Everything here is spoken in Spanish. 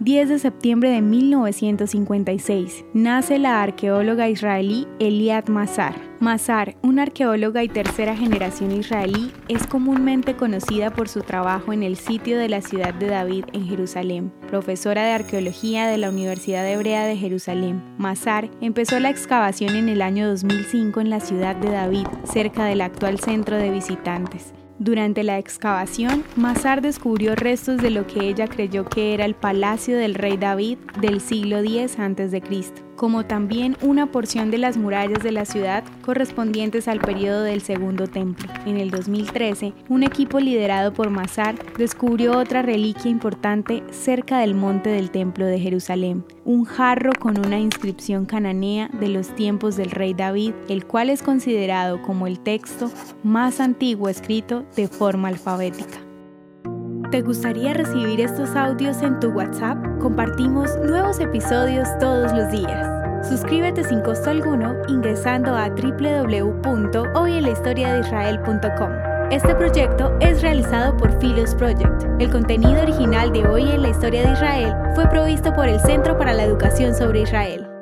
10 de septiembre de 1956, nace la arqueóloga israelí Eliad Mazar. Mazar, una arqueóloga y tercera generación israelí, es comúnmente conocida por su trabajo en el sitio de la ciudad de David en Jerusalén. Profesora de arqueología de la Universidad Hebrea de Jerusalén, Mazar empezó la excavación en el año 2005 en la ciudad de David, cerca del actual centro de visitantes. Durante la excavación, Mazar descubrió restos de lo que ella creyó que era el palacio del rey David del siglo X a.C como también una porción de las murallas de la ciudad correspondientes al periodo del Segundo Templo. En el 2013, un equipo liderado por Mazar descubrió otra reliquia importante cerca del monte del Templo de Jerusalén, un jarro con una inscripción cananea de los tiempos del rey David, el cual es considerado como el texto más antiguo escrito de forma alfabética. ¿Te gustaría recibir estos audios en tu WhatsApp? Compartimos nuevos episodios todos los días. Suscríbete sin costo alguno ingresando a www.hoyenlahistoriadeisrael.com. Este proyecto es realizado por Philos Project. El contenido original de Hoy en la Historia de Israel fue provisto por el Centro para la Educación sobre Israel.